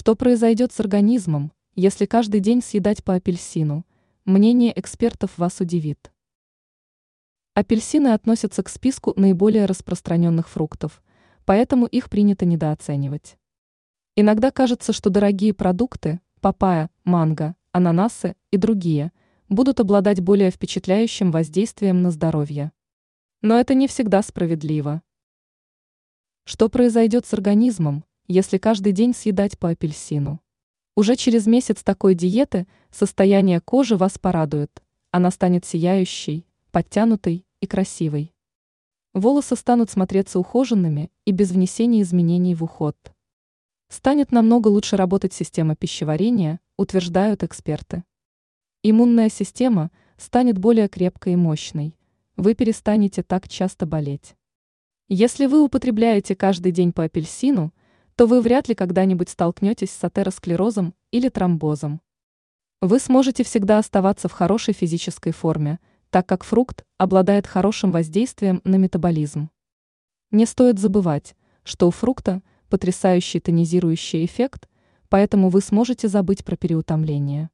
Что произойдет с организмом, если каждый день съедать по апельсину? Мнение экспертов вас удивит. Апельсины относятся к списку наиболее распространенных фруктов, поэтому их принято недооценивать. Иногда кажется, что дорогие продукты – папайя, манго, ананасы и другие – будут обладать более впечатляющим воздействием на здоровье. Но это не всегда справедливо. Что произойдет с организмом, если каждый день съедать по апельсину? Уже через месяц такой диеты состояние кожи вас порадует. Она станет сияющей, подтянутой и красивой. Волосы станут смотреться ухоженными и без внесения изменений в уход. Станет намного лучше работать система пищеварения, утверждают эксперты. Иммунная система станет более крепкой и мощной. Вы перестанете так часто болеть. Если вы употребляете каждый день по апельсину, то вы вряд ли когда-нибудь столкнетесь с атеросклерозом или тромбозом. Вы сможете всегда оставаться в хорошей физической форме, так как фрукт обладает хорошим воздействием на метаболизм. Не стоит забывать, что у фрукта потрясающий тонизирующий эффект, поэтому вы сможете забыть про переутомление.